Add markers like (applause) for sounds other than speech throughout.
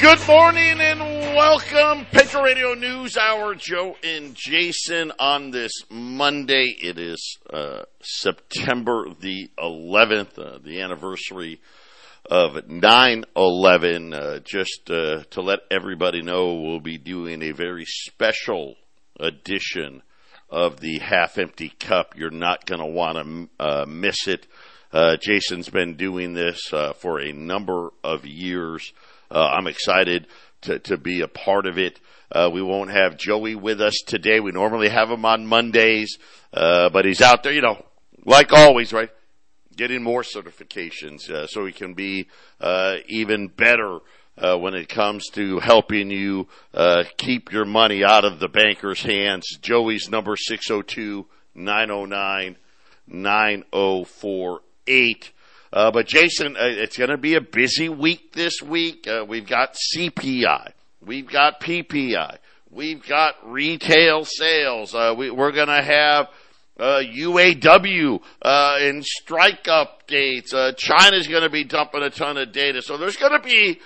Good morning and welcome. Patriot Radio News Hour. Joe and Jason on this Monday. It is uh, September the 11th, uh, the anniversary of 9 11. Uh, just uh, to let everybody know, we'll be doing a very special edition of the half empty cup. You're not going to want to uh, miss it. Uh, Jason's been doing this for a number of years. Uh, I'm excited to, to be a part of it. Uh, we won't have Joey with us today. We normally have him on Mondays, uh, but he's out there, you know, like always, right? Getting more certifications uh, so he can be uh, even better uh, when it comes to helping you keep your money out of the banker's hands. Joey's number 602 909 9048. Uh, but Jason, uh, it's going to be a busy week this week. Uh, we've got CPI, we've got PPI, we've got retail sales. Uh, we, are going to have UAW uh, and strike updates. Uh, China's going to be dumping a ton of data, so there's going to be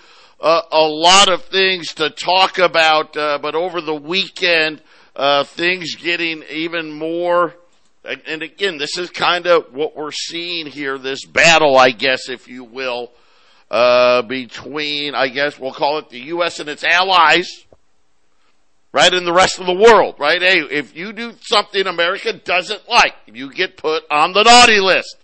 a lot of things to talk about. but over the weekend, things getting even more and again, this is kind of what we're seeing here, this battle, I guess, if you will, uh, between, I guess we'll call it the U.S. and its allies, right, and the rest of the world, right? Hey, if you do something America doesn't like, you get put on the naughty list.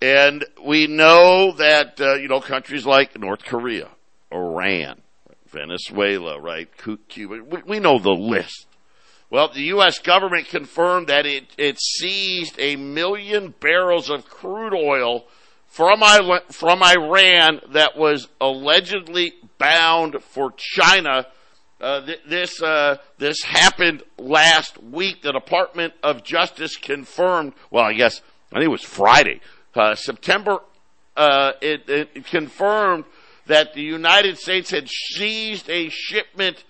And we know that, uh, you know, countries like North Korea, Iran, Venezuela, right, Cuba, we, we know the list well, the U.S. government confirmed that it, it seized a million barrels of crude oil from, from Iran that was allegedly bound for China. Uh, th- this uh, this happened last week. The Department of Justice confirmed. Well, I guess I think it was Friday, uh, September. Uh, it, it confirmed that the United States had seized a shipment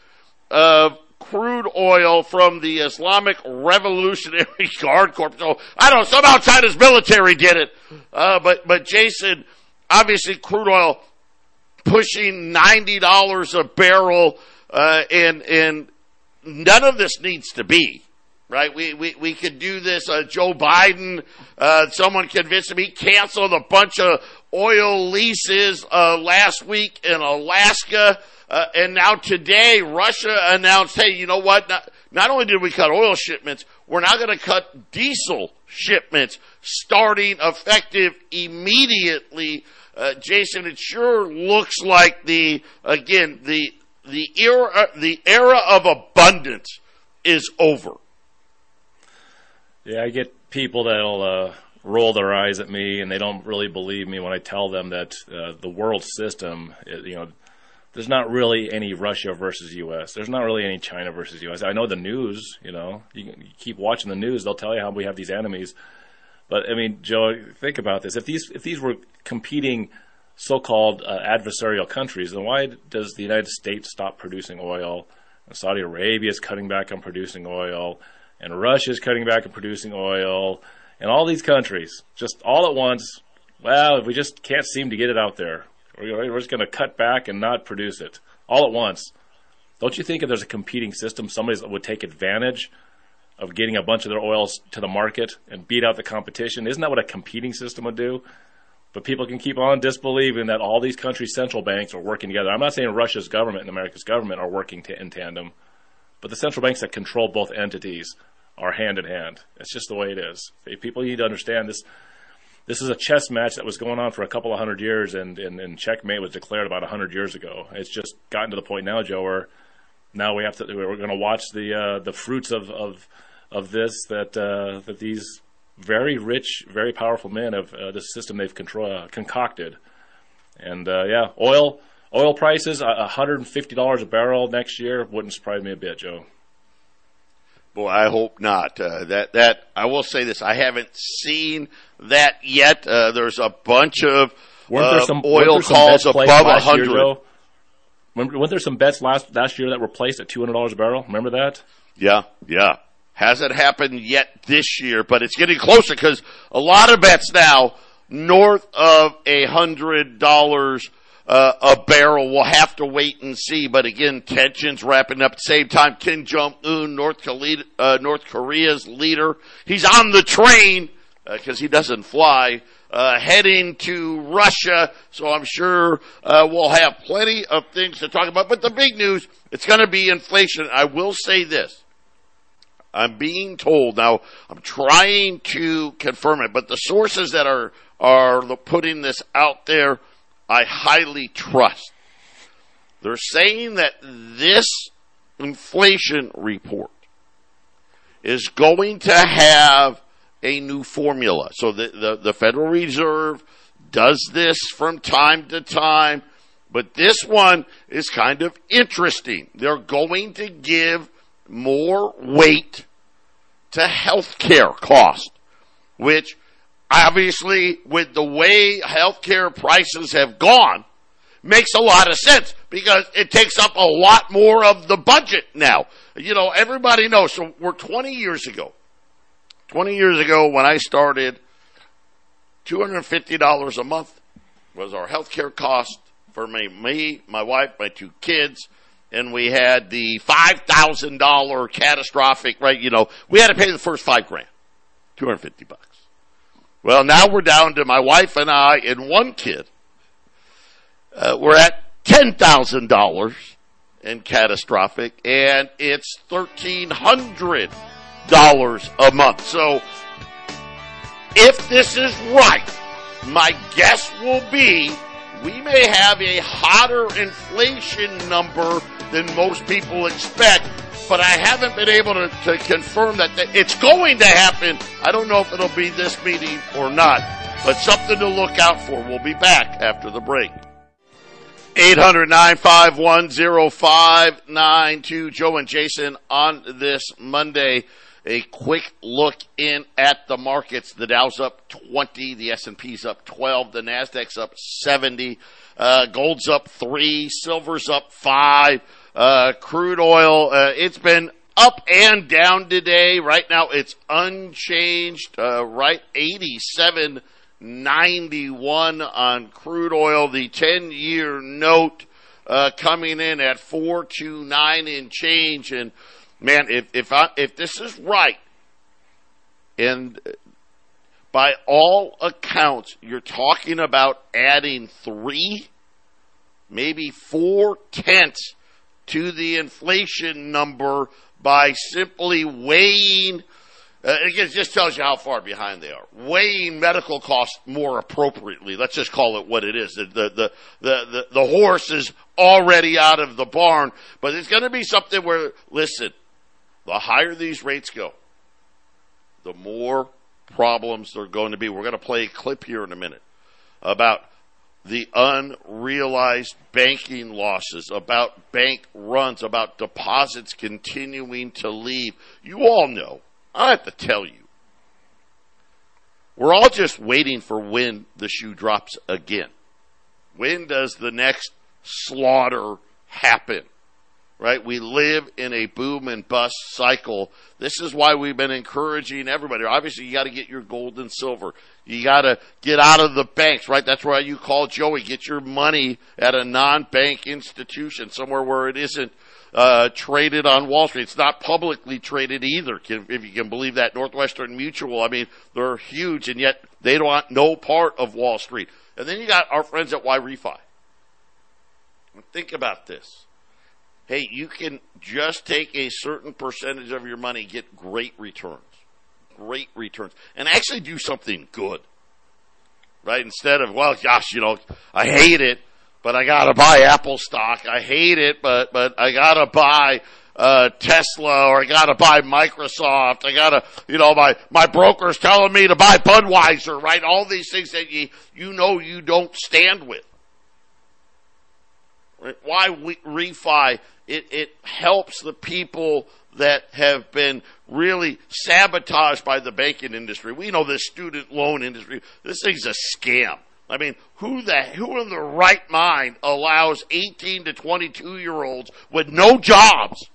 of crude oil from the Islamic Revolutionary (laughs) Guard Corps. So I don't know, somehow China's military did it. Uh, but, but Jason, obviously crude oil pushing $90 a barrel, uh, and, and none of this needs to be. Right, we, we, we could do this. Uh, Joe Biden, uh, someone convinced him he canceled a bunch of oil leases uh, last week in Alaska. Uh, and now today, Russia announced, hey, you know what? Not, not only did we cut oil shipments, we're now going to cut diesel shipments starting effective immediately. Uh, Jason, it sure looks like the, again, the, the era, the era of abundance is over. Yeah, I get people that'll, uh, roll their eyes at me and they don't really believe me when I tell them that uh, the world system, you know, there's not really any Russia versus U.S. There's not really any China versus U.S. I know the news, you know, you, you keep watching the news, they'll tell you how we have these enemies. But I mean, Joe, think about this. If these if these were competing so-called uh, adversarial countries, then why does the United States stop producing oil? Saudi Arabia is cutting back on producing oil, and Russia is cutting back on producing oil, and all these countries just all at once. Well, we just can't seem to get it out there. We're just going to cut back and not produce it all at once. Don't you think if there's a competing system, somebody would take advantage of getting a bunch of their oils to the market and beat out the competition? Isn't that what a competing system would do? But people can keep on disbelieving that all these countries' central banks are working together. I'm not saying Russia's government and America's government are working t- in tandem, but the central banks that control both entities are hand in hand. It's just the way it is. People need to understand this this is a chess match that was going on for a couple of hundred years, and, and, and checkmate was declared about a hundred years ago. It's just gotten to the point now, Joe, where now we have to we're going to watch the uh, the fruits of of of this that uh, that these very rich, very powerful men of uh, this system they've control, uh, concocted And uh, yeah, oil oil prices hundred and fifty dollars a barrel next year wouldn't surprise me a bit, Joe. Boy, I hope not. Uh, that that I will say this: I haven't seen that yet. Uh, there's a bunch of weren't there uh, some, oil calls above a hundred. Weren't there some bets last last year that were placed at two hundred dollars a barrel? Remember that? Yeah, yeah. Hasn't happened yet this year, but it's getting closer because a lot of bets now north of a hundred dollars uh, a barrel. We'll have to wait and see. But again, tensions wrapping up at the same time. Kim Jong Un, North, Korea, uh, North Korea's leader, he's on the train because uh, he doesn't fly. Uh, heading to Russia, so I'm sure uh, we'll have plenty of things to talk about. But the big news, it's going to be inflation. I will say this. I'm being told now. I'm trying to confirm it, but the sources that are are putting this out there I highly trust. They're saying that this inflation report is going to have a new formula. So the, the, the, Federal Reserve does this from time to time, but this one is kind of interesting. They're going to give more weight to healthcare cost, which obviously with the way healthcare prices have gone, makes a lot of sense because it takes up a lot more of the budget now. You know, everybody knows. So we're 20 years ago. 20 years ago when I started, $250 a month was our healthcare cost for me, me, my wife, my two kids, and we had the $5,000 catastrophic, right? You know, we had to pay the first five grand. 250 bucks. Well, now we're down to my wife and I and one kid. Uh, we're at $10,000 in catastrophic and it's $1,300 a month. So if this is right, my guess will be we may have a hotter inflation number than most people expect but I haven't been able to, to confirm that it's going to happen. I don't know if it'll be this meeting or not, but something to look out for. We'll be back after the break. 800-951-0592. Joe and Jason on this Monday. A quick look in at the markets. The Dow's up 20. The S&P's up 12. The Nasdaq's up 70. Uh, gold's up 3. Silver's up 5. Uh, crude oil, uh, it's been up and down today. Right now it's unchanged, uh, right 87.91 on crude oil. The 10 year note, uh, coming in at 429 in change. And man, if, if I, if this is right, and by all accounts, you're talking about adding three, maybe four tenths to the inflation number by simply weighing uh, it just tells you how far behind they are. Weighing medical costs more appropriately. Let's just call it what it is. The, the, the, the, the horse is already out of the barn, but it's going to be something where, listen, the higher these rates go, the more problems they're going to be. We're going to play a clip here in a minute about the unrealized banking losses, about bank runs, about deposits continuing to leave. You all know. I have to tell you. We're all just waiting for when the shoe drops again. When does the next slaughter happen? Right? We live in a boom and bust cycle. This is why we've been encouraging everybody. Obviously, you got to get your gold and silver. You got to get out of the banks, right? That's why you call Joey. Get your money at a non-bank institution, somewhere where it isn't uh, traded on Wall Street. It's not publicly traded either, if you can believe that. Northwestern Mutual, I mean, they're huge, and yet they don't want no part of Wall Street. And then you got our friends at YRefy. Think about this hey, you can just take a certain percentage of your money, get great returns. Great returns. And actually do something good. Right? Instead of, well, gosh, you know, I hate it, but I gotta buy Apple stock. I hate it, but, but I gotta buy, uh, Tesla or I gotta buy Microsoft. I gotta, you know, my, my broker's telling me to buy Budweiser, right? All these things that you, you know you don't stand with. Right? why we, refi it, it helps the people that have been really sabotaged by the banking industry. We know the student loan industry. This thing's a scam. I mean, who the who in the right mind allows 18 to 22 year olds with no jobs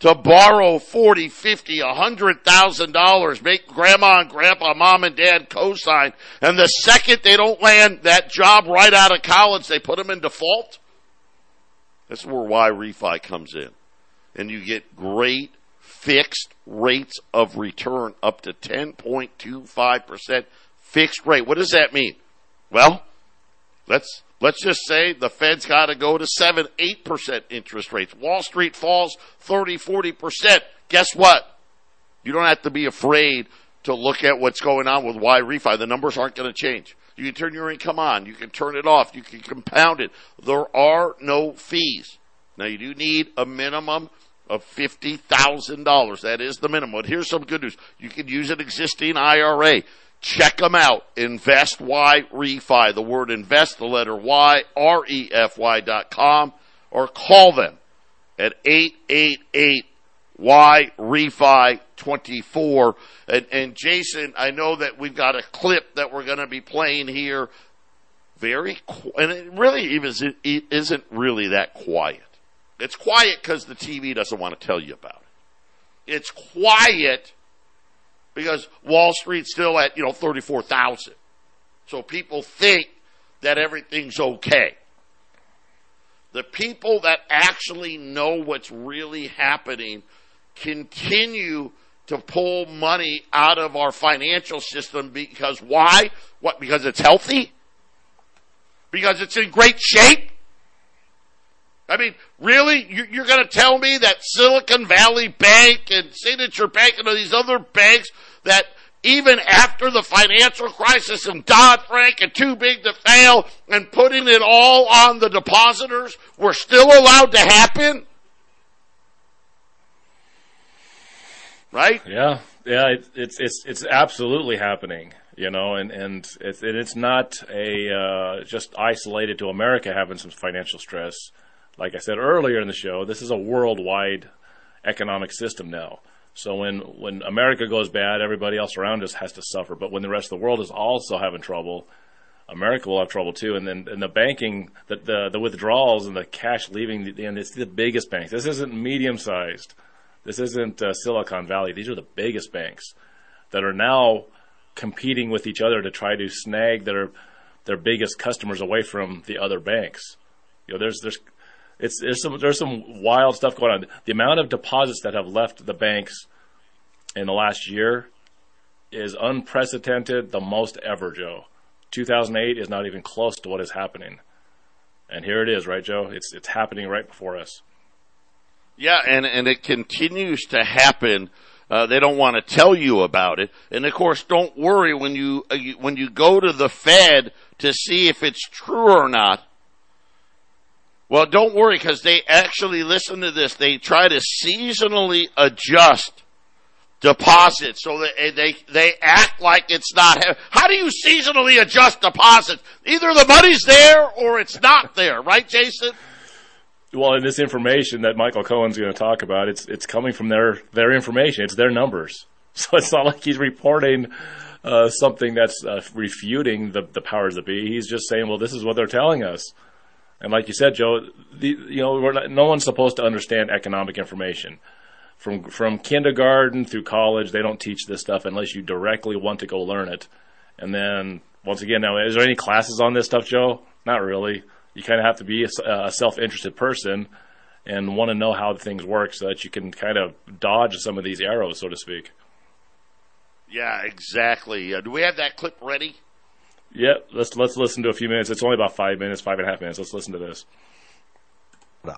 to borrow 40, 50, a hundred thousand dollars, make grandma and grandpa, mom and dad co-sign, and the second they don't land that job right out of college, they put them in default? That's where Y refi comes in. And you get great fixed rates of return up to 10.25% fixed rate. What does that mean? Well, let's let's just say the Fed's got to go to 7, 8% interest rates. Wall Street falls 30, 40%. Guess what? You don't have to be afraid to look at what's going on with Y refi. The numbers aren't going to change. You can turn your income on. You can turn it off. You can compound it. There are no fees. Now you do need a minimum of $50,000. That is the minimum. But here's some good news. You can use an existing IRA. Check them out. Invest Y Refi. The word invest, the letter Y, R-E-F-Y dot com, or call them at 888 Y Refi 24. And, and Jason, I know that we've got a clip that we're going to be playing here. Very, and it really even it isn't really that quiet. It's quiet because the TV doesn't want to tell you about it. It's quiet because Wall Street's still at, you know, 34,000. So people think that everything's okay. The people that actually know what's really happening continue to pull money out of our financial system because why? What? Because it's healthy? Because it's in great shape? I mean, really? You're going to tell me that Silicon Valley Bank and Signature Bank and all these other banks that even after the financial crisis and Dodd Frank and too big to fail and putting it all on the depositors were still allowed to happen? Right? Yeah, yeah, it, it's it's it's absolutely happening you know, and and it's, it's not a uh, just isolated to America having some financial stress like I said earlier in the show, this is a worldwide economic system now. So when when America goes bad, everybody else around us has to suffer. But when the rest of the world is also having trouble, America will have trouble too. And then and the banking, the the, the withdrawals and the cash leaving, the, and it's the biggest banks. This isn't medium sized. This isn't uh, Silicon Valley. These are the biggest banks that are now competing with each other to try to snag their their biggest customers away from the other banks. You know, there's there's it's there's some there's some wild stuff going on. The amount of deposits that have left the banks in the last year is unprecedented, the most ever, Joe. 2008 is not even close to what is happening. And here it is, right, Joe? It's it's happening right before us. Yeah, and and it continues to happen. Uh, they don't want to tell you about it, and of course, don't worry when you, uh, you when you go to the Fed to see if it's true or not. Well, don't worry because they actually listen to this. They try to seasonally adjust deposits so that they they act like it's not. How do you seasonally adjust deposits? Either the money's there or it's not there, right, Jason? Well, this information that Michael Cohen's going to talk about, it's it's coming from their their information. It's their numbers, (laughs) so it's not like he's reporting. Uh, something that's uh, refuting the, the powers that be. He's just saying, well, this is what they're telling us. And like you said, Joe, the, you know, not, no one's supposed to understand economic information. From from kindergarten through college, they don't teach this stuff unless you directly want to go learn it. And then once again, now is there any classes on this stuff, Joe? Not really. You kind of have to be a, a self-interested person and want to know how things work so that you can kind of dodge some of these arrows, so to speak. Yeah, exactly. Uh, do we have that clip ready? Yeah, let's let's listen to a few minutes. It's only about five minutes, five and a half minutes. Let's listen to this.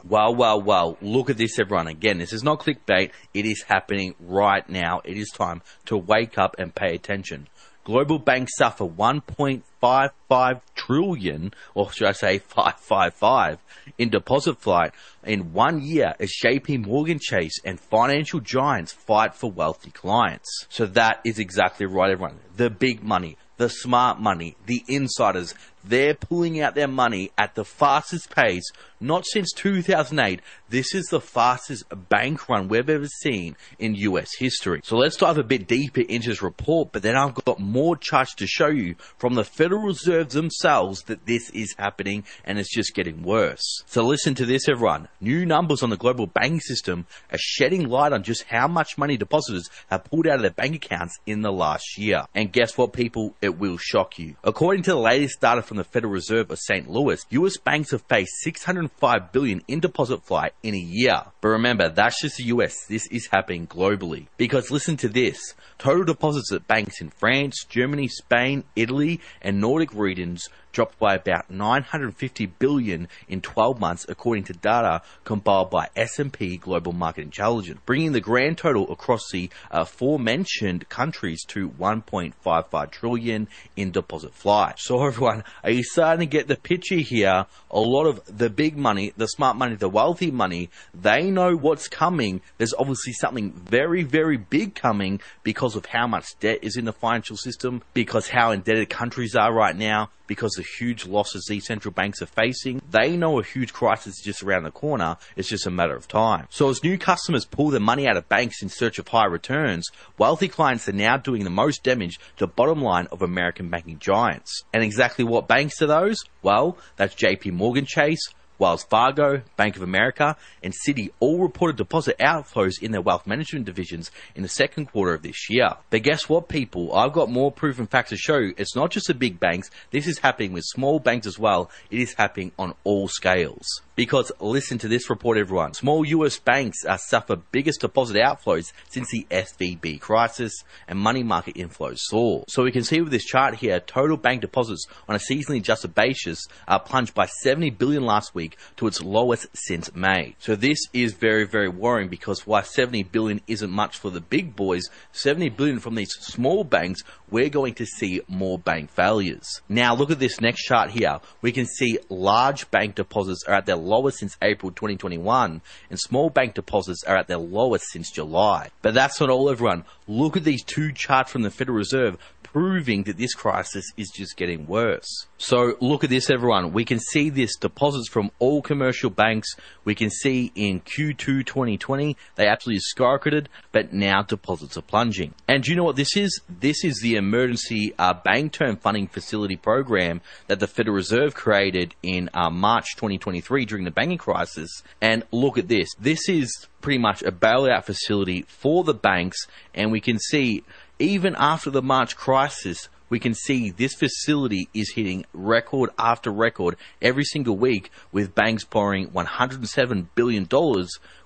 Well, well, well, look at this, everyone. Again, this is not clickbait. It is happening right now. It is time to wake up and pay attention. Global banks suffer 1.55 trillion, or should I say 555, in deposit flight in one year as JP Morgan Chase and financial giants fight for wealthy clients. So that is exactly right, everyone. The big money, the smart money, the insiders, they're pulling out their money at the fastest pace, not since 2008. This is the fastest bank run we've ever seen in US history. So let's dive a bit deeper into this report, but then I've got more charts to show you from the Federal Reserve themselves that this is happening and it's just getting worse. So listen to this everyone. New numbers on the global banking system are shedding light on just how much money depositors have pulled out of their bank accounts in the last year. And guess what people? It will shock you. According to the latest data from the Federal Reserve of St. Louis, US banks have faced 605 billion in deposit flight in a year. But remember, that's just the US. This is happening globally. Because listen to this. Total deposits at banks in France, Germany, Spain, Italy, and Nordic regions dropped by about 950 billion in 12 months according to data compiled by S&P Global Market Intelligence, bringing the grand total across the uh, aforementioned countries to 1.55 trillion in deposit flight. So everyone, are you starting to get the picture here? A lot of the big money, the smart money, the wealthy money, they know what's coming. There's obviously something very, very big coming because of how much debt is in the financial system, because how indebted countries are right now, because the huge losses these central banks are facing. They know a huge crisis is just around the corner. It's just a matter of time. So as new customers pull their money out of banks in search of high returns, wealthy clients are now doing the most damage to the bottom line of American banking giants. And exactly what banks are those? Well, that's JP Morgan Chase, Wells Fargo, Bank of America, and Citi all reported deposit outflows in their wealth management divisions in the second quarter of this year. But guess what, people? I've got more proven facts to show. It's not just the big banks. This is happening with small banks as well. It is happening on all scales. Because listen to this report, everyone. Small US banks uh, suffer biggest deposit outflows since the SVB crisis and money market inflows soar. So we can see with this chart here, total bank deposits on a seasonally adjusted basis are plunged by 70 billion last week to its lowest since May. So this is very, very worrying because while 70 billion isn't much for the big boys, 70 billion from these small banks, we're going to see more bank failures. Now look at this next chart here. We can see large bank deposits are at their lowest since April 2021, and small bank deposits are at their lowest since July. But that's not all, everyone. Look at these two charts from the Federal Reserve proving that this crisis is just getting worse. So look at this, everyone. We can see this deposits from all commercial banks. We can see in Q2 2020 they absolutely skyrocketed, but now deposits are plunging. And do you know what this is? This is the emergency uh, bank term funding facility program that the Federal Reserve created in uh, March 2023 during the banking crisis. And look at this. This is pretty much a bailout facility for the banks, and we can see even after the March crisis, we can see this facility is hitting record after record every single week with banks borrowing $107 billion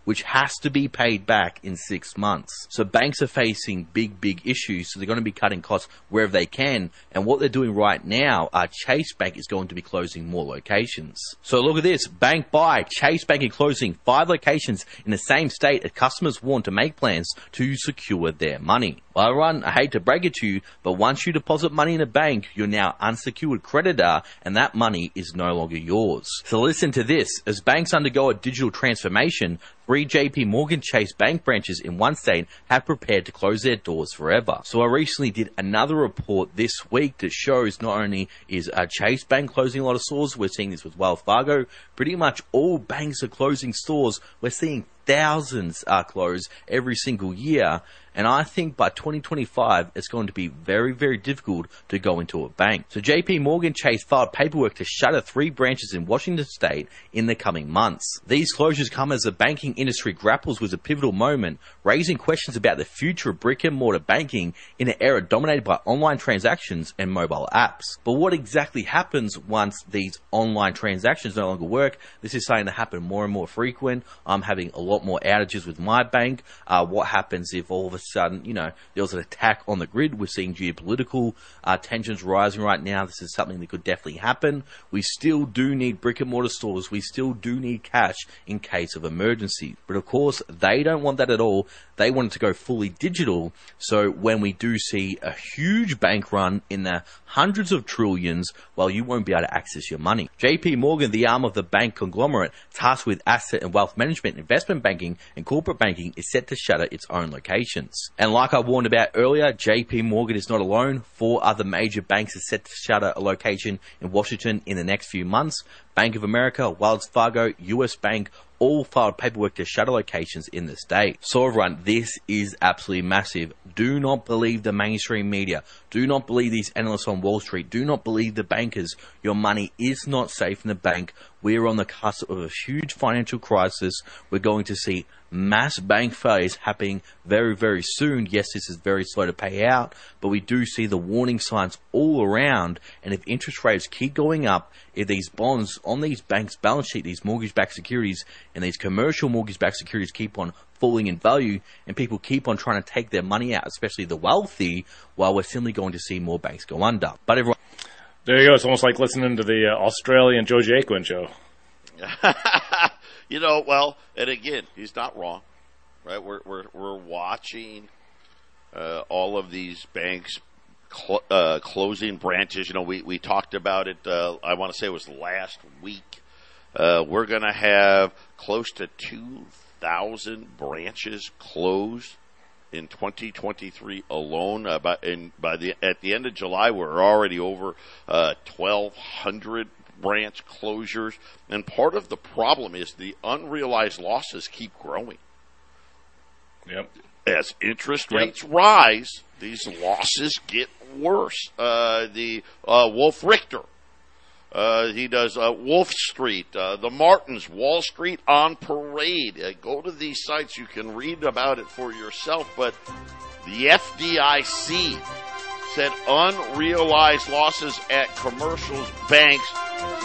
which has to be paid back in six months. So banks are facing big, big issues. So they're going to be cutting costs wherever they can. And what they're doing right now, uh, Chase Bank is going to be closing more locations. So look at this. Bank buy. Chase Bank is closing five locations in the same state as customers want to make plans to secure their money. Well, run, I hate to break it to you, but once you deposit money in a bank, you're now unsecured creditor and that money is no longer yours. So listen to this. As banks undergo a digital transformation, three JP Morgan Chase bank branches in one state have prepared to close their doors forever. So I recently did another report this week that shows not only is a Chase Bank closing a lot of stores, we're seeing this with Wells Fargo, pretty much all banks are closing stores. We're seeing thousands uh, are closed every single year. And I think by 2025, it's going to be very, very difficult to go into a bank. So JP Morgan Chase filed paperwork to shutter three branches in Washington state in the coming months. These closures come as the banking industry grapples with a pivotal moment, raising questions about the future of brick and mortar banking in an era dominated by online transactions and mobile apps. But what exactly happens once these online transactions no longer work? This is starting to happen more and more frequent. I'm having a lot more outages with my bank. Uh, what happens if all of a sudden, you know, there was an attack on the grid? We're seeing geopolitical uh, tensions rising right now. This is something that could definitely happen. We still do need brick and mortar stores. We still do need cash in case of emergency. But of course, they don't want that at all. They want it to go fully digital. So when we do see a huge bank run in the hundreds of trillions, well, you won't be able to access your money. JP Morgan, the arm of the bank conglomerate tasked with asset and wealth management, investment banking, and corporate banking, is set to shutter its own locations. And like I warned about earlier, JP Morgan is not alone. Four other major banks are set to shutter a location in Washington in the next few months. Bank of America, Wells Fargo, US Bank, all filed paperwork to shutter locations in the state. So everyone, this is absolutely massive. Do not believe the mainstream media. Do not believe these analysts on Wall Street. Do not believe the bankers. Your money is not safe in the bank. We're on the cusp of a huge financial crisis. We're going to see mass bank failures happening very, very soon. Yes, this is very slow to pay out, but we do see the warning signs all around. And if interest rates keep going up, if these bonds on these banks' balance sheet, these mortgage-backed securities, and these commercial mortgage-backed securities keep on falling in value, and people keep on trying to take their money out, especially the wealthy, while we're simply going to see more banks go under. But everyone. There you go. It's almost like listening to the uh, Australian Joe Jaquint show. (laughs) you know, well, and again, he's not wrong, right? We're we're we're watching uh, all of these banks cl- uh, closing branches. You know, we we talked about it. Uh, I want to say it was last week. Uh, we're going to have close to two thousand branches closed in 2023 alone. Uh, by, in, by the at the end of July, we're already over uh, 1,200 branch closures, and part of the problem is the unrealized losses keep growing. Yep. As interest rates rise, these losses get worse. Uh, the uh, Wolf Richter uh, he does uh, Wolf Street, uh, the Martens, Wall Street on Parade. Uh, go to these sites; you can read about it for yourself. But the FDIC said unrealized losses at commercials banks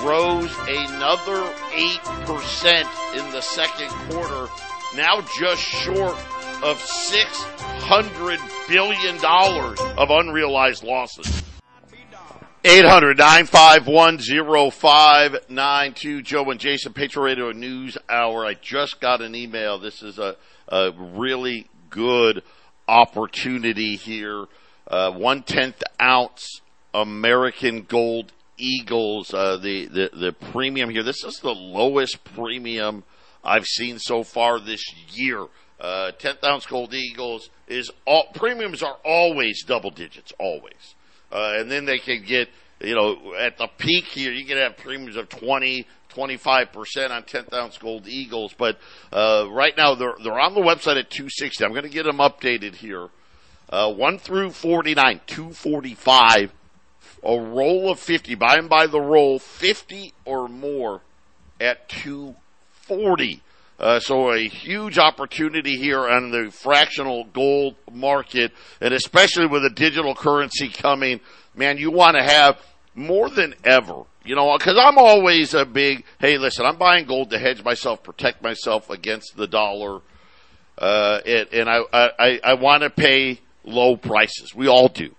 rose another eight percent in the second quarter, now just short of six hundred billion dollars of unrealized losses. 800 951 0592. Joe and Jason, Patriot Radio News Hour. I just got an email. This is a, a really good opportunity here. Uh, one tenth ounce American Gold Eagles. Uh, the, the, the premium here. This is the lowest premium I've seen so far this year. Uh, tenth ounce Gold Eagles is all, premiums are always double digits, always. Uh, and then they can get, you know, at the peak here, you can have premiums of 20, 25% on 10th ounce gold eagles. But, uh, right now they're, they're on the website at 260. I'm going to get them updated here. Uh, 1 through 49, 245. A roll of 50. Buy and buy the roll, 50 or more at 240. Uh, so a huge opportunity here on the fractional gold market, and especially with a digital currency coming, man, you want to have more than ever, you know, because I'm always a big, hey, listen, I'm buying gold to hedge myself, protect myself against the dollar, uh, and, and I, I, I want to pay low prices. We all do.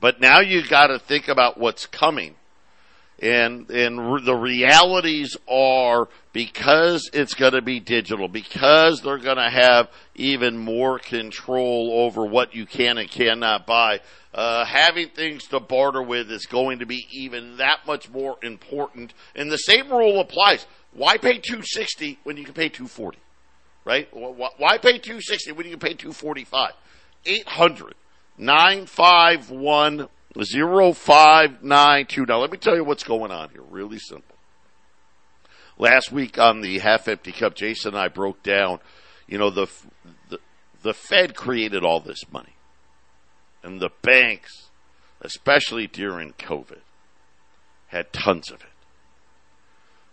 But now you got to think about what's coming. And and the realities are because it's going to be digital because they're going to have even more control over what you can and cannot buy uh, having things to barter with is going to be even that much more important. And the same rule applies. Why pay 260 when you can pay 240 right? Why pay 260 when you can pay 245 800 951 0592. Now, let me tell you what's going on here. Really simple. Last week on the half empty cup, Jason and I broke down, you know, the, the, the Fed created all this money. And the banks, especially during COVID, had tons of it.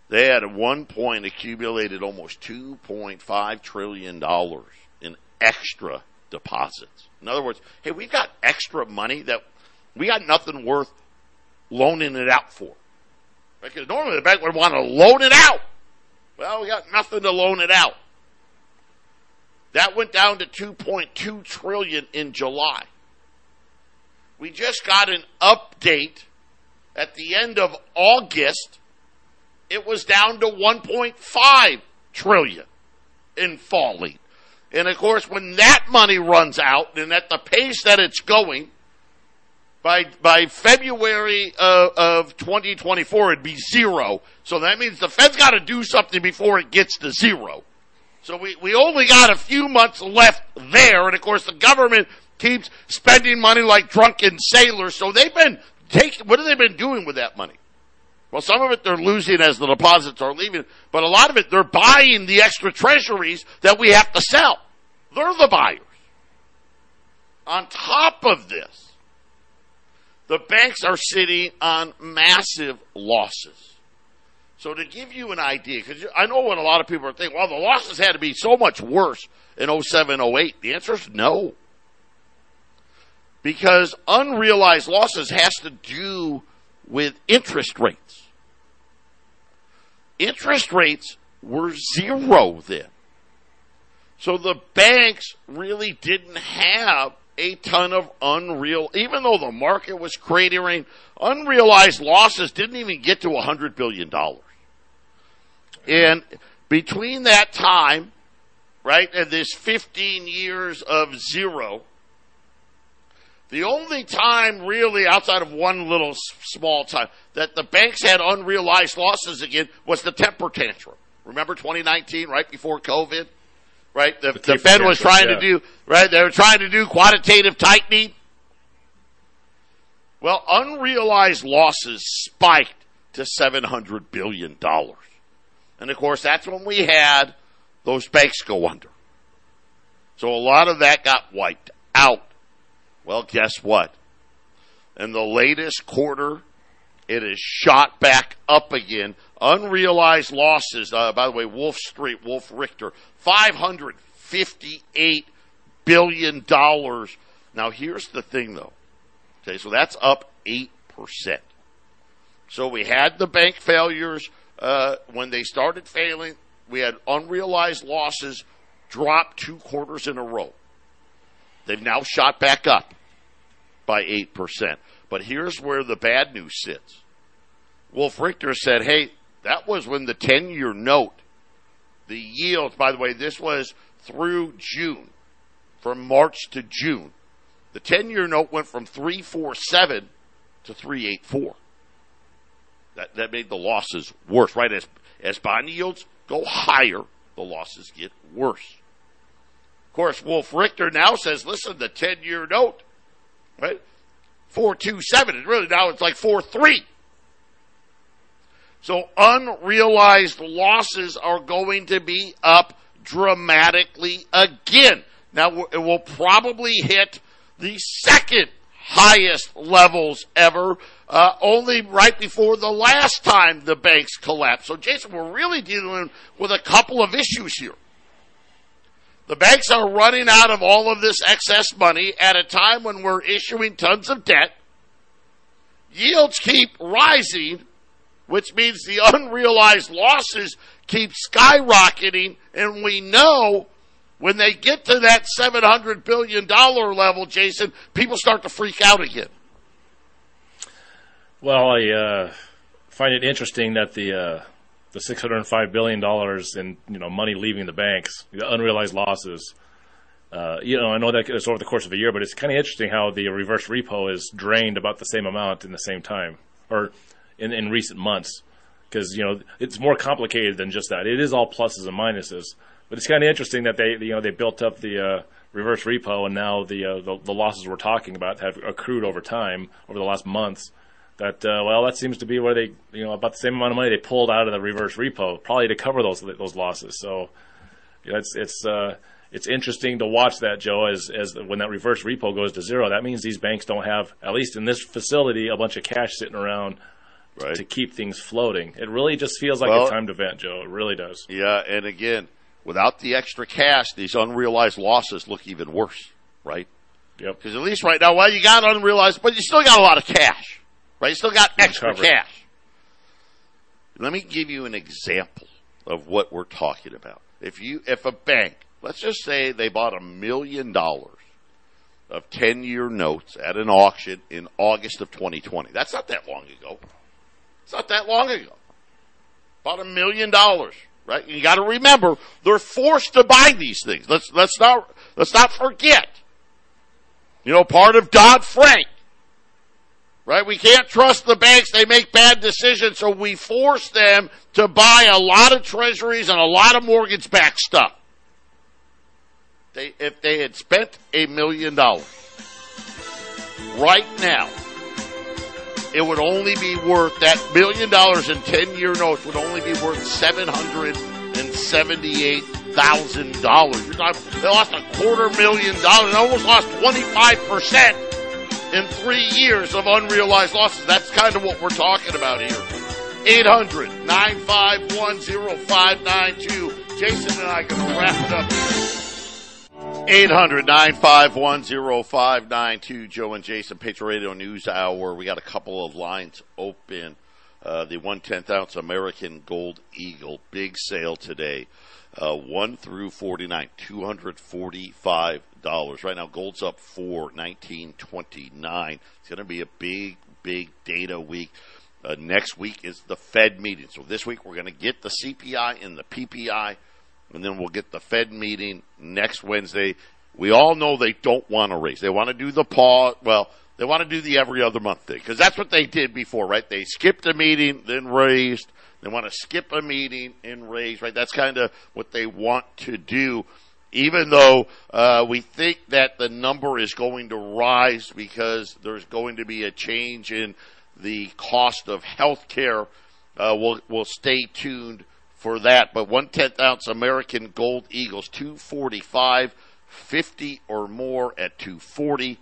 They had at one point accumulated almost $2.5 trillion in extra deposits. In other words, hey, we've got extra money that we got nothing worth loaning it out for. Because normally the bank would want to loan it out. Well, we got nothing to loan it out. That went down to 2.2 trillion in July. We just got an update at the end of August. It was down to 1.5 trillion in falling. And of course, when that money runs out and at the pace that it's going, by by February uh, of, of 2024, it'd be zero. So that means the Fed's got to do something before it gets to zero. So we, we only got a few months left there, and of course the government keeps spending money like drunken sailors. So they've been taking, what have they been doing with that money? Well, some of it they're losing as the deposits are leaving, but a lot of it they're buying the extra treasuries that we have to sell. They're the buyers. On top of this, the banks are sitting on massive losses. So to give you an idea, because I know what a lot of people are thinking, well, the losses had to be so much worse in 07, 08. The answer is no. Because unrealized losses has to do with interest rates. Interest rates were zero then. So the banks really didn't have a ton of unreal, even though the market was cratering, unrealized losses didn't even get to $100 billion. And between that time, right, and this 15 years of zero, the only time really outside of one little small time that the banks had unrealized losses again was the temper tantrum. Remember 2019, right before COVID? Right? The, the, the Fed was trying yeah. to do, right? They were trying to do quantitative tightening. Well, unrealized losses spiked to $700 billion. And of course, that's when we had those banks go under. So a lot of that got wiped out. Well, guess what? In the latest quarter, it is shot back up again. Unrealized losses, uh, by the way, Wolf Street, Wolf Richter, $558 billion. Now here's the thing though. Okay, so that's up 8%. So we had the bank failures, uh, when they started failing, we had unrealized losses drop two quarters in a row. They've now shot back up by 8%. But here's where the bad news sits. Wolf Richter said, hey, that was when the 10 year note, the yields, by the way, this was through June, from March to June. The 10 year note went from 347 to 384. That, that made the losses worse, right? As, as bond yields go higher, the losses get worse. Of course, Wolf Richter now says, listen, the 10 year note, right? 427, and really now it's like four three. So unrealized losses are going to be up dramatically again. Now it will probably hit the second highest levels ever uh, only right before the last time the banks collapsed. So, Jason, we're really dealing with a couple of issues here. The banks are running out of all of this excess money at a time when we're issuing tons of debt. Yields keep rising, which means the unrealized losses keep skyrocketing, and we know when they get to that $700 billion level, Jason, people start to freak out again. Well, I uh, find it interesting that the uh, the 605 billion dollars in you know money leaving the banks, the unrealized losses. Uh, you know, I know that it's over the course of a year, but it's kind of interesting how the reverse repo is drained about the same amount in the same time, or in, in recent months, because you know it's more complicated than just that. It is all pluses and minuses, but it's kind of interesting that they you know they built up the uh, reverse repo, and now the, uh, the, the losses we're talking about have accrued over time over the last months that uh, well, that seems to be where they you know about the same amount of money they pulled out of the reverse repo, probably to cover those those losses. So you know, it's it's uh, it's interesting to watch that, Joe. As as when that reverse repo goes to zero, that means these banks don't have, at least in this facility, a bunch of cash sitting around. Right. To keep things floating, it really just feels like well, a timed event, Joe. It really does. Yeah, and again, without the extra cash, these unrealized losses look even worse, right? Yep. Because at least right now, well, you got unrealized, but you still got a lot of cash. Right? You still got extra cash. Let me give you an example of what we're talking about. If you, if a bank, let's just say they bought a million dollars of 10 year notes at an auction in August of 2020. That's not that long ago. It's not that long ago. Bought a million dollars, right? You got to remember they're forced to buy these things. Let's let's not let's not forget. You know, part of Dodd Frank Right? We can't trust the banks. They make bad decisions, so we force them to buy a lot of treasuries and a lot of mortgage backed stuff. they if they had spent a million dollars right now, it would only be worth that million dollars in ten year notes would only be worth seven hundred and seventy eight thousand dollars. They lost a quarter million dollars. They almost lost twenty five percent in three years of unrealized losses. That's kind of what we're talking about here. 800 951 0592. Jason and I can wrap it up. 800 951 0592. Joe and Jason, Patriot Radio News Hour. We got a couple of lines open. Uh, the 110th ounce American Gold Eagle, big sale today. Uh, 1 through forty nine, two hundred forty five dollars. Right now, gold's up four, nineteen twenty nine. It's going to be a big, big data week. Uh, next week is the Fed meeting. So this week we're going to get the CPI and the PPI, and then we'll get the Fed meeting next Wednesday. We all know they don't want to raise. They want to do the pause. Well, they want to do the every other month thing because that's what they did before, right? They skipped a meeting, then raised. They want to skip a meeting and raise, right? That's kind of what they want to do. Even though uh, we think that the number is going to rise because there's going to be a change in the cost of health care. Uh, we'll, we'll stay tuned for that. But one tenth ounce American Gold Eagles, 245, 50 or more at 240,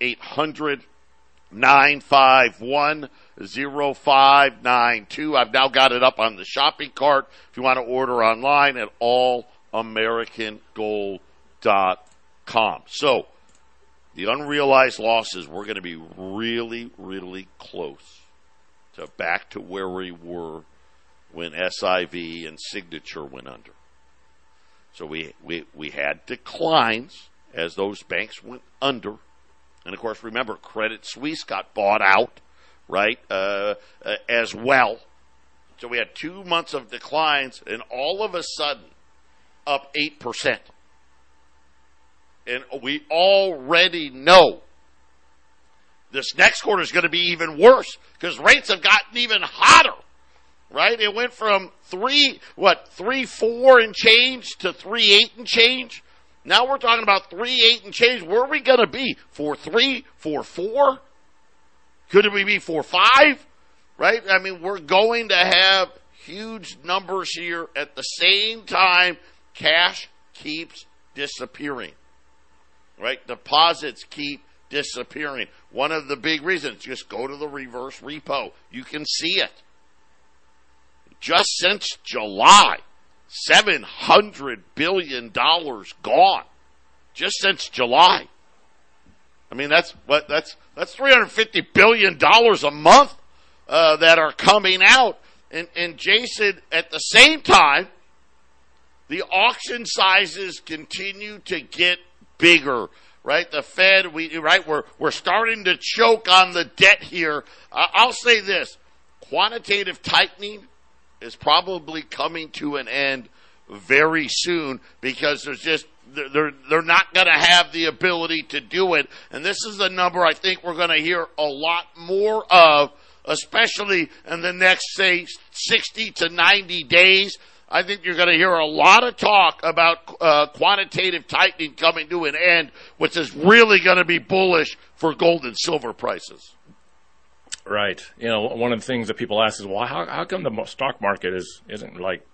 800 951 0592. I've now got it up on the shopping cart if you want to order online at allamericangold.com. So, the unrealized losses, we're going to be really, really close to back to where we were when SIV and Signature went under. So we, we, we had declines as those banks went under. And of course, remember, Credit Suisse got bought out, right, uh, uh, as well. So we had two months of declines, and all of a sudden, up 8%. And we already know this next quarter is going to be even worse because rates have gotten even hotter. Right? It went from three, what, three, four and change to three, eight and change. Now we're talking about three, eight and change. Where are we going to be? Four, three, four, four? Could we be four, five? Right? I mean, we're going to have huge numbers here at the same time cash keeps disappearing right? Deposits keep disappearing. One of the big reasons, just go to the reverse repo. You can see it. Just since July, $700 billion gone. Just since July. I mean, that's what, that's, that's $350 billion a month, uh, that are coming out. And, and Jason, at the same time, the auction sizes continue to get bigger, right? The Fed, we, right? We're, we're starting to choke on the debt here. Uh, I'll say this. Quantitative tightening is probably coming to an end very soon because there's just, they're, they're not going to have the ability to do it. And this is the number I think we're going to hear a lot more of, especially in the next, say, 60 to 90 days I think you're going to hear a lot of talk about uh, quantitative tightening coming to an end, which is really going to be bullish for gold and silver prices. Right. You know, one of the things that people ask is, well, how, how come the stock market is isn't like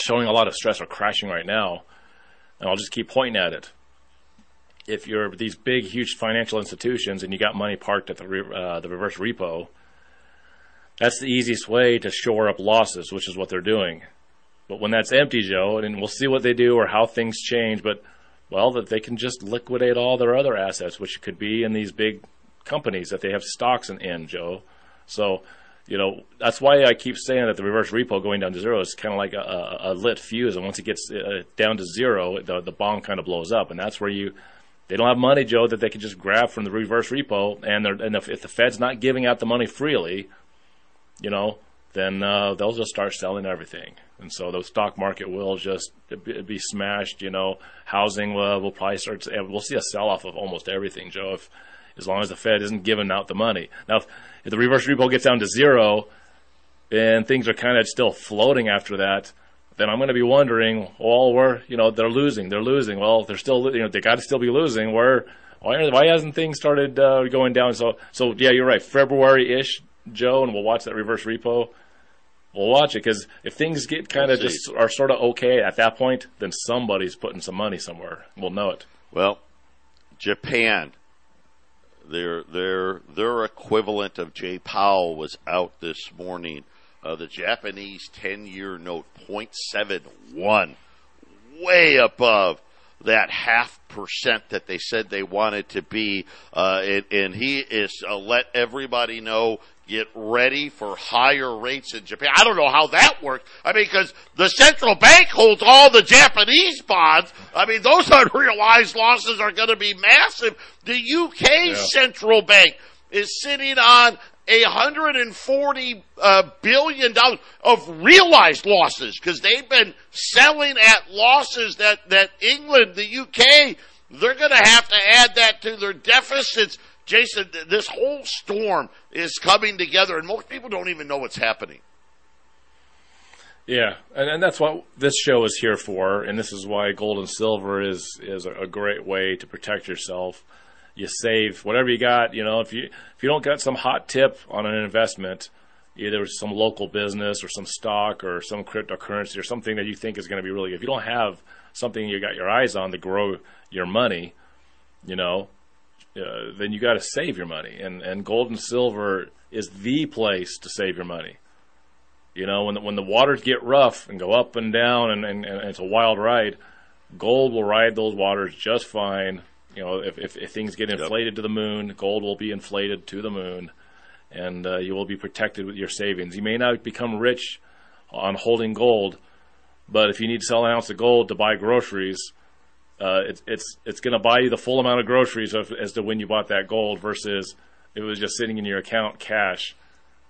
showing a lot of stress or crashing right now? And I'll just keep pointing at it. If you're these big, huge financial institutions and you got money parked at the re, uh, the reverse repo, that's the easiest way to shore up losses, which is what they're doing. But when that's empty, Joe, and we'll see what they do or how things change, but well, that they can just liquidate all their other assets, which could be in these big companies that they have stocks in, Joe. So, you know, that's why I keep saying that the reverse repo going down to zero is kind of like a, a, a, lit fuse, and once it gets uh, down to zero, the the bomb kind of blows up, and that's where you. They don't have money, Joe, that they can just grab from the reverse repo, and, and if, if the Fed's not giving out the money freely, you know, then uh, they'll just start selling everything and so the stock market will just be smashed. You know, housing will, will probably start. To, we'll see a sell off of almost everything, Joe. If as long as the Fed isn't giving out the money. Now, if, if the reverse repo gets down to zero, and things are kind of still floating after that, then I'm going to be wondering, well, where you know they're losing, they're losing. Well, they're still you know they got to still be losing. Where why why hasn't things started uh, going down? So so yeah, you're right. February ish, Joe, and we'll watch that reverse repo. We'll watch it because if things get kind of just are sort of okay at that point, then somebody's putting some money somewhere. We'll know it. Well, Japan, their their their equivalent of Jay Powell was out this morning. Uh, the Japanese ten-year note 0.71, way above that half percent that they said they wanted to be. Uh, and, and, he is uh, let everybody know get ready for higher rates in Japan. I don't know how that works. I mean, because the central bank holds all the Japanese bonds. I mean, those (laughs) unrealized losses are going to be massive. The UK yeah. central bank is sitting on a hundred and forty uh, billion dollars of realized losses because they've been selling at losses that that England, the UK, they're going to have to add that to their deficits. Jason, this whole storm is coming together, and most people don't even know what's happening. Yeah, and, and that's what this show is here for, and this is why gold and silver is is a great way to protect yourself you save whatever you got. You know, if you if you don't get some hot tip on an investment, either some local business or some stock or some cryptocurrency or something that you think is going to be really. If you don't have something you got your eyes on to grow your money, you know, uh, then you got to save your money. And and gold and silver is the place to save your money. You know, when the, when the waters get rough and go up and down and, and, and it's a wild ride, gold will ride those waters just fine you know, if, if, if things get inflated yep. to the moon, gold will be inflated to the moon, and uh, you will be protected with your savings. You may not become rich on holding gold, but if you need to sell an ounce of gold to buy groceries, uh, it's it's it's going to buy you the full amount of groceries of, as to when you bought that gold versus it was just sitting in your account cash.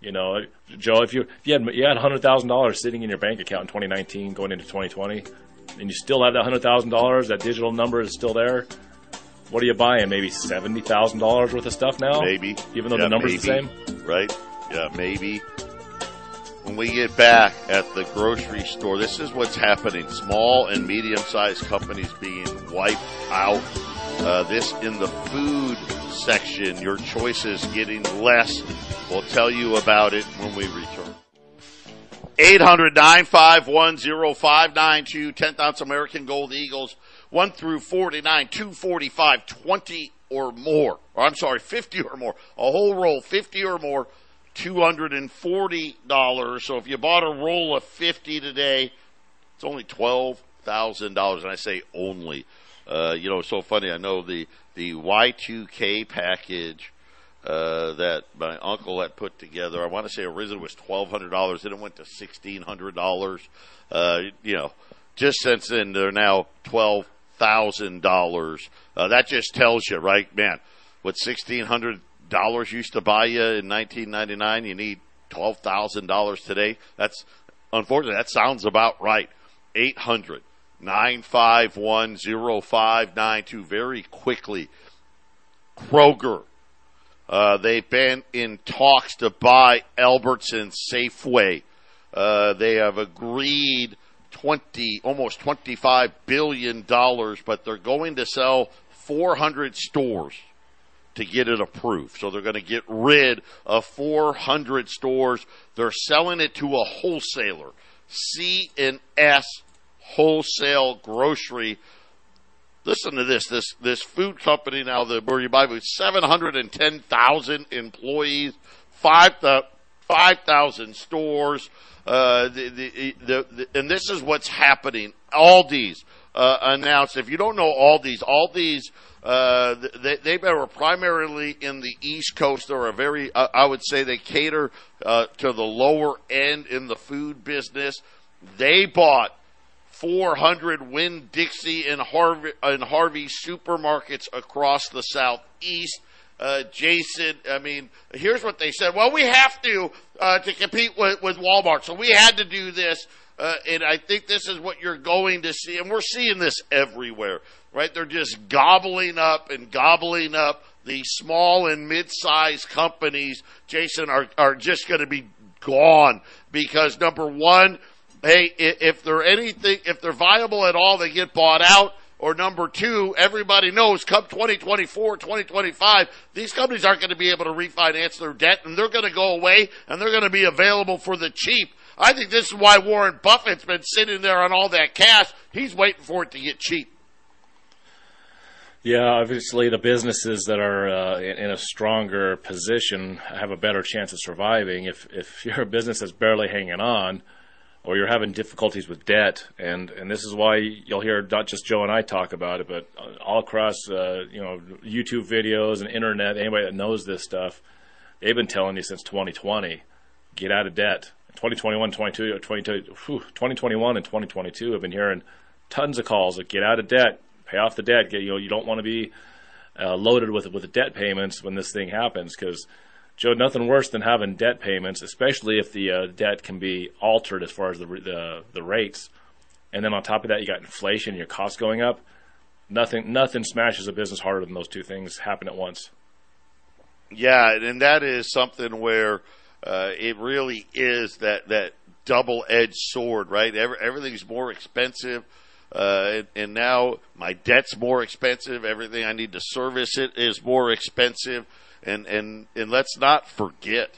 You know, Joe, if you if you had you had hundred thousand dollars sitting in your bank account in 2019 going into 2020, and you still have that hundred thousand dollars, that digital number is still there what are you buying? Maybe seventy thousand dollars worth of stuff now. Maybe, even though yeah, the numbers maybe. the same. Right? Yeah, maybe. When we get back at the grocery store, this is what's happening. Small and medium-sized companies being wiped out. Uh, this in the food section, your choices getting less. We'll tell you about it when we return. 800 951 10th ounce American Gold Eagles 1 through 49, 245, 20 or more. Or I'm sorry, 50 or more. A whole roll, 50 or more, $240. So if you bought a roll of 50 today, it's only $12,000. And I say only. Uh, you know, it's so funny. I know the, the Y2K package, uh, that my uncle had put together. I want to say originally was twelve hundred dollars, then it went to sixteen hundred dollars. Uh, you know, just since then they're now twelve thousand uh, dollars. That just tells you, right, man? What sixteen hundred dollars used to buy you in nineteen ninety nine, you need twelve thousand dollars today. That's unfortunately that sounds about right. Eight hundred nine five one zero five nine two. Very quickly, Kroger. Uh, they've been in talks to buy Albertson Safeway. Uh, they have agreed 20, almost 25 billion dollars, but they're going to sell 400 stores to get it approved. So they're going to get rid of 400 stores. They're selling it to a wholesaler, C and S Wholesale Grocery. Listen to this. This this food company now, the where you buy food, 710,000 employees, 5,000 stores. Uh, the, the, the, and this is what's happening. Aldi's uh, announced. If you don't know Aldi's, Aldi's uh, they, they were primarily in the East Coast. They're a very, uh, I would say, they cater uh, to the lower end in the food business. They bought 400 Winn Dixie and Harvey, and Harvey supermarkets across the southeast uh, Jason. I mean, here's what they said. Well, we have to uh, to compete with, with Walmart, so we had to do this. Uh, and I think this is what you're going to see, and we're seeing this everywhere, right? They're just gobbling up and gobbling up the small and mid-sized companies. Jason are are just going to be gone because number one, hey, if they're anything, if they're viable at all, they get bought out. Or number two, everybody knows come 2024, 2025, these companies aren't going to be able to refinance their debt and they're going to go away and they're going to be available for the cheap. I think this is why Warren Buffett's been sitting there on all that cash. He's waiting for it to get cheap. Yeah, obviously the businesses that are uh, in, a stronger position have a better chance of surviving. If if (laughs) you're a business that's barely hanging on, or you're having difficulties with debt, and and this is why you'll hear not just Joe and I talk about it, but all across uh, you know YouTube videos and internet, anybody that knows this stuff, they've been telling you since 2020, get out of debt. 2021, 22, 22 whew, 2021 and 2022 I've been hearing tons of calls that get out of debt, pay off the debt. Get, you know, you don't want to be uh, loaded with with debt payments when this thing happens because Joe, nothing worse than having debt payments, especially if the uh, debt can be altered as far as the, the the rates, and then on top of that you got inflation, your costs going up. Nothing nothing smashes a business harder than those two things happen at once. Yeah, and that is something where uh, it really is that that double edged sword, right? Every, everything's more expensive uh, and, and now my debt's more expensive. Everything I need to service it is more expensive. And, and, and let's not forget,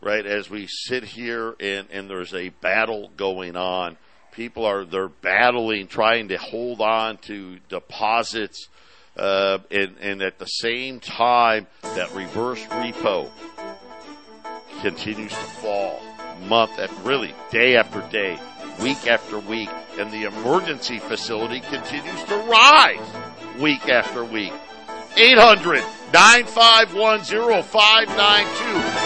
right, as we sit here and, and there's a battle going on, people are, they're battling, trying to hold on to deposits, uh, and, and at the same time, that reverse repo continues to fall month after, really, day after day week after week, and the emergency facility continues to rise week after week. 800 951 0592